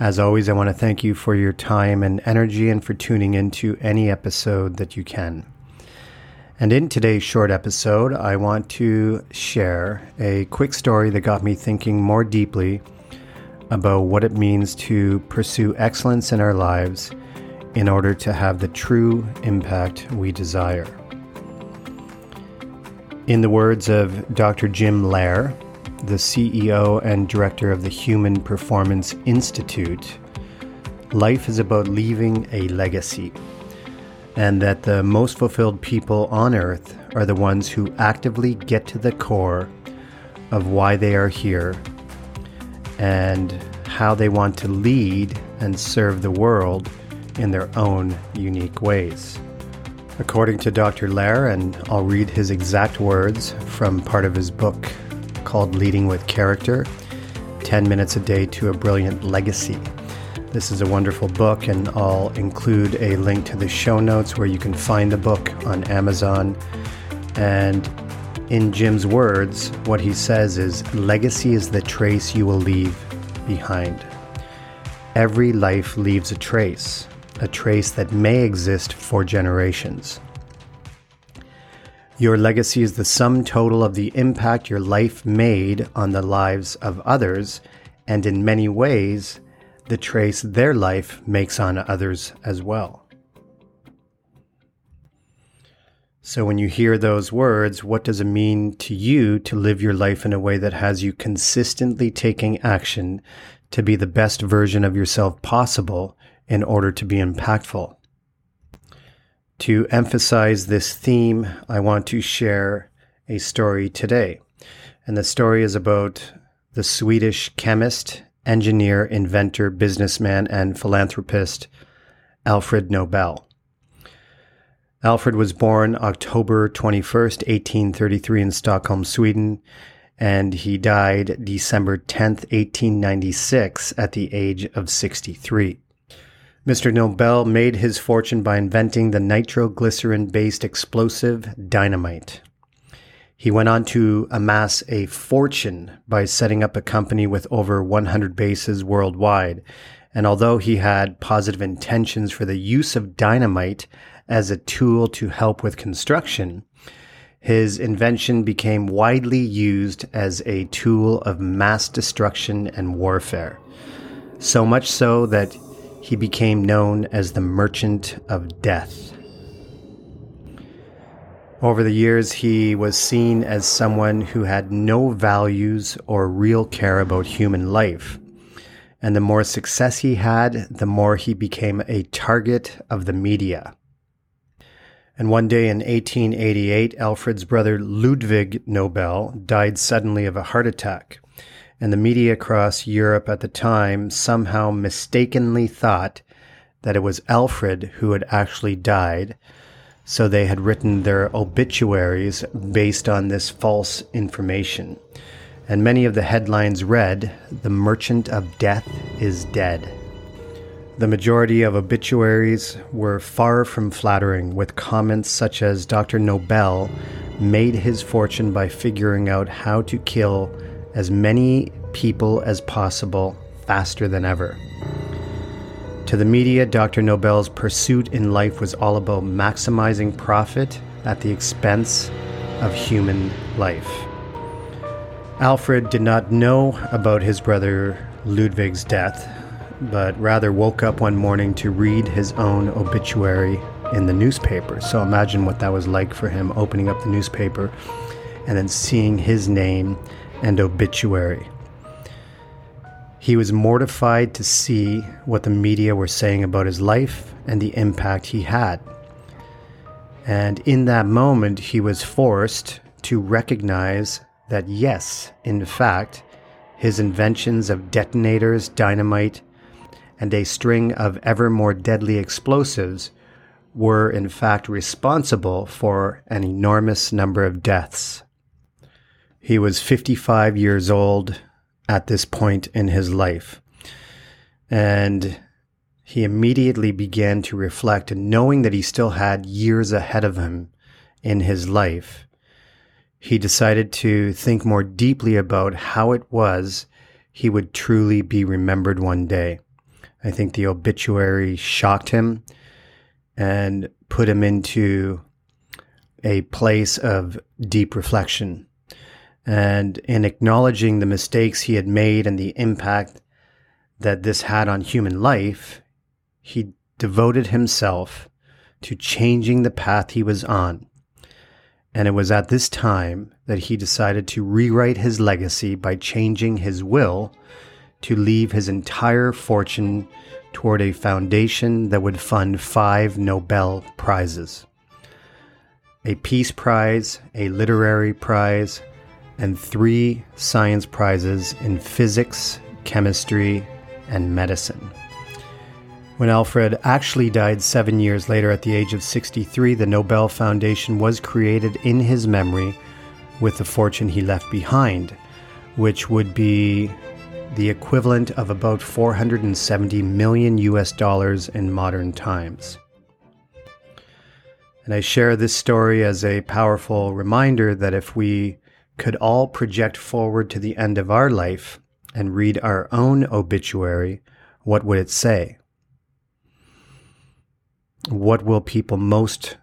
As always, I want to thank you for your time and energy and for tuning into any episode that you can. And in today's short episode, I want to share a quick story that got me thinking more deeply about what it means to pursue excellence in our lives in order to have the true impact we desire. In the words of Dr. Jim Loehr, the CEO and director of the Human Performance Institute, life is about leaving a legacy, and that the most fulfilled people on earth are the ones who actively get to the core of why they are here and how they want to lead and serve the world in their own unique ways. According to Dr. Loehr, and I'll read his exact words from part of his book called Leading with Character 10 Minutes a Day to a Brilliant Legacy. This is a wonderful book, and I'll include a link to the show notes where you can find the book on Amazon. And in Jim's words, what he says is legacy is the trace you will leave behind. Every life leaves a trace, a trace that may exist for generations. Your legacy is the sum total of the impact your life made on the lives of others, and in many ways, the trace their life makes on others as well. So, when you hear those words, what does it mean to you to live your life in a way that has you consistently taking action to be the best version of yourself possible in order to be impactful? To emphasize this theme, I want to share a story today. And the story is about the Swedish chemist, engineer, inventor, businessman, and philanthropist Alfred Nobel. Alfred was born October 21st, 1833 in Stockholm, Sweden, and he died December 10th, 1896 at the age of 63. Mr. Nobel made his fortune by inventing the nitroglycerin based explosive dynamite. He went on to amass a fortune by setting up a company with over 100 bases worldwide. And although he had positive intentions for the use of dynamite as a tool to help with construction, his invention became widely used as a tool of mass destruction and warfare. So much so that he became known as the Merchant of Death. Over the years, he was seen as someone who had no values or real care about human life. And the more success he had, the more he became a target of the media. And one day in 1888, Alfred's brother Ludwig Nobel died suddenly of a heart attack. And the media across Europe at the time somehow mistakenly thought that it was Alfred who had actually died. So they had written their obituaries based on this false information. And many of the headlines read, The Merchant of Death is Dead. The majority of obituaries were far from flattering, with comments such as Dr. Nobel made his fortune by figuring out how to kill as many people as possible faster than ever. To the media, Dr. Nobel's pursuit in life was all about maximizing profit at the expense of human life. Alfred did not know about his brother Ludwig's death, but rather woke up one morning to read his own obituary in the newspaper. So imagine what that was like for him opening up the newspaper and then seeing his name and obituary. He was mortified to see what the media were saying about his life and the impact he had. And in that moment, he was forced to recognize that, yes, in fact, his inventions of detonators, dynamite, and a string of ever more deadly explosives were in fact responsible for an enormous number of deaths. He was 55 years old at this point in his life. And he immediately began to reflect and knowing that he still had years ahead of him in his life, he decided to think more deeply about how it was he would truly be remembered one day. I think the obituary shocked him and put him into a place of deep reflection. And in acknowledging the mistakes he had made and the impact that this had on human life, he devoted himself to changing the path he was on. And it was at this time that he decided to rewrite his legacy by changing his will to leave his entire fortune toward a foundation that would fund five Nobel Prizes a Peace Prize, a Literary Prize, and three science prizes in physics, chemistry, and medicine. When Alfred actually died seven years later at the age of 63, the Nobel Foundation was created in his memory with the fortune he left behind, which would be the equivalent of about 470 million US dollars in modern times. And I share this story as a powerful reminder that if we could all project forward to the end of our life and read our own obituary, what would it say? What will people most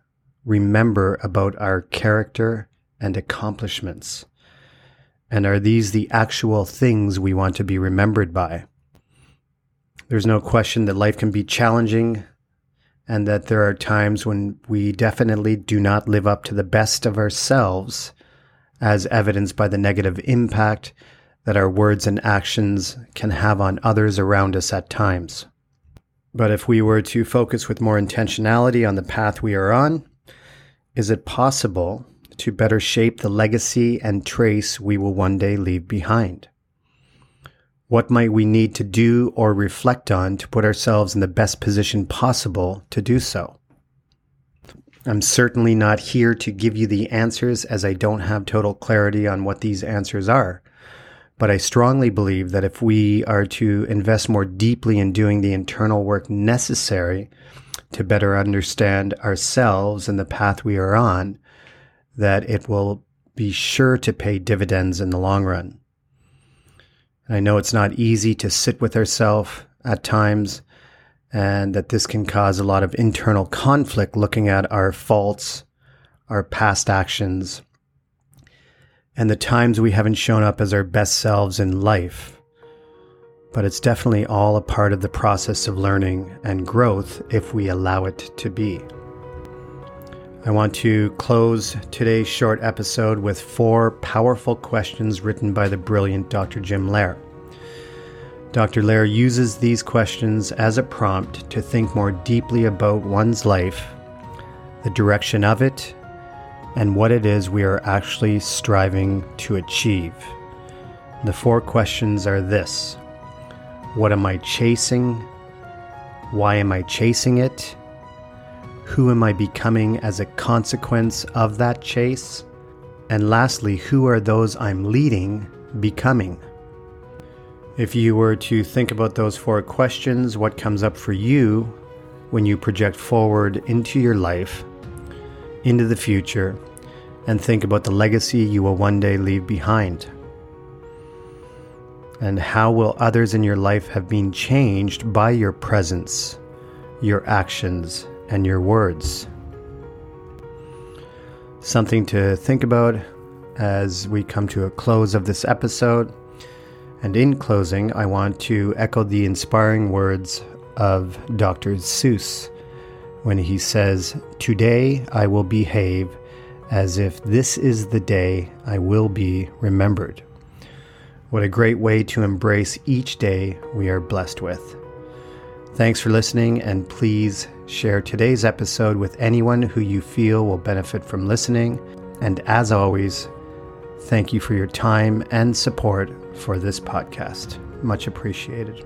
remember about our character and accomplishments? And are these the actual things we want to be remembered by? There's no question that life can be challenging and that there are times when we definitely do not live up to the best of ourselves, as evidenced by the negative impact that our words and actions can have on others around us at times. But if we were to focus with more intentionality on the path we are on, is it possible to better shape the legacy and trace we will one day leave behind? What might we need to do or reflect on to put ourselves in the best position possible to do so? I'm certainly not here to give you the answers as I don't have total clarity on what these answers are. But I strongly believe that if we are to invest more deeply in doing the internal work necessary to better understand ourselves and the path we are on, that it will be sure to pay dividends in the long run. I know it's not easy to sit with ourselves at times, and that this can cause a lot of internal conflict looking at our faults, our past actions, and the times we haven't shown up as our best selves in life. But it's definitely all a part of the process of learning and growth if we allow it to be. I want to close today's short episode with four powerful questions written by the brilliant Dr. Jim Loehr. Dr. Loehr uses these questions as a prompt to think more deeply about one's life, the direction of it, and what it is we are actually striving to achieve. The four questions are this What am I chasing? Why am I chasing it? Who am I becoming as a consequence of that chase? And lastly, who are those I'm leading becoming? If you were to think about those four questions, what comes up for you when you project forward into your life into the future and think about the legacy you will one day leave behind. And how will others in your life have been changed by your presence, your actions, and your words? Something to think about as we come to a close of this episode. And in closing, I want to echo the inspiring words of Dr. Seuss when he says, Today I will behave as if this is the day I will be remembered. What a great way to embrace each day we are blessed with. Thanks for listening, and please share today's episode with anyone who you feel will benefit from listening. And as always, thank you for your time and support for this podcast. Much appreciated.